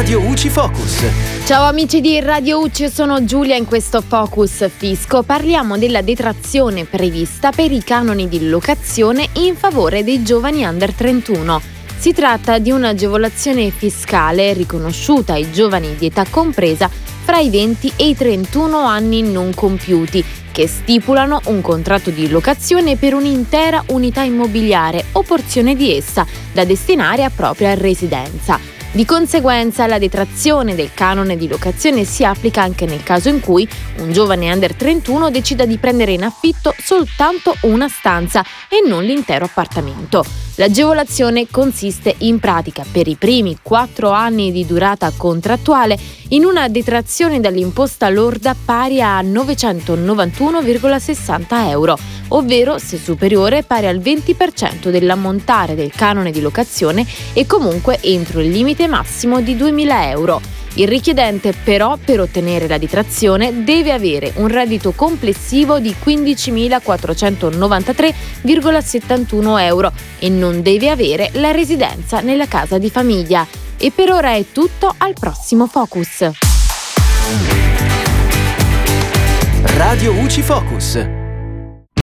Radio UCI Focus. Ciao amici di Radio UCI, sono Giulia in questo Focus Fisco. Parliamo della detrazione prevista per i canoni di locazione in favore dei giovani under 31. Si tratta di un'agevolazione fiscale riconosciuta ai giovani di età compresa fra i 20 e i 31 anni non compiuti che stipulano un contratto di locazione per un'intera unità immobiliare o porzione di essa da destinare a propria residenza. Di conseguenza la detrazione del canone di locazione si applica anche nel caso in cui un giovane under 31 decida di prendere in affitto soltanto una stanza e non l'intero appartamento. L'agevolazione consiste in pratica per i primi quattro anni di durata contrattuale in una detrazione dall'imposta lorda pari a 991,60 euro, ovvero se superiore pari al 20% dell'ammontare del canone di locazione e comunque entro il limite massimo di 2.000 euro. Il richiedente però per ottenere la detrazione deve avere un reddito complessivo di 15.493,71 euro e non deve avere la residenza nella casa di famiglia. E per ora è tutto, al prossimo Focus. Radio UCI Focus.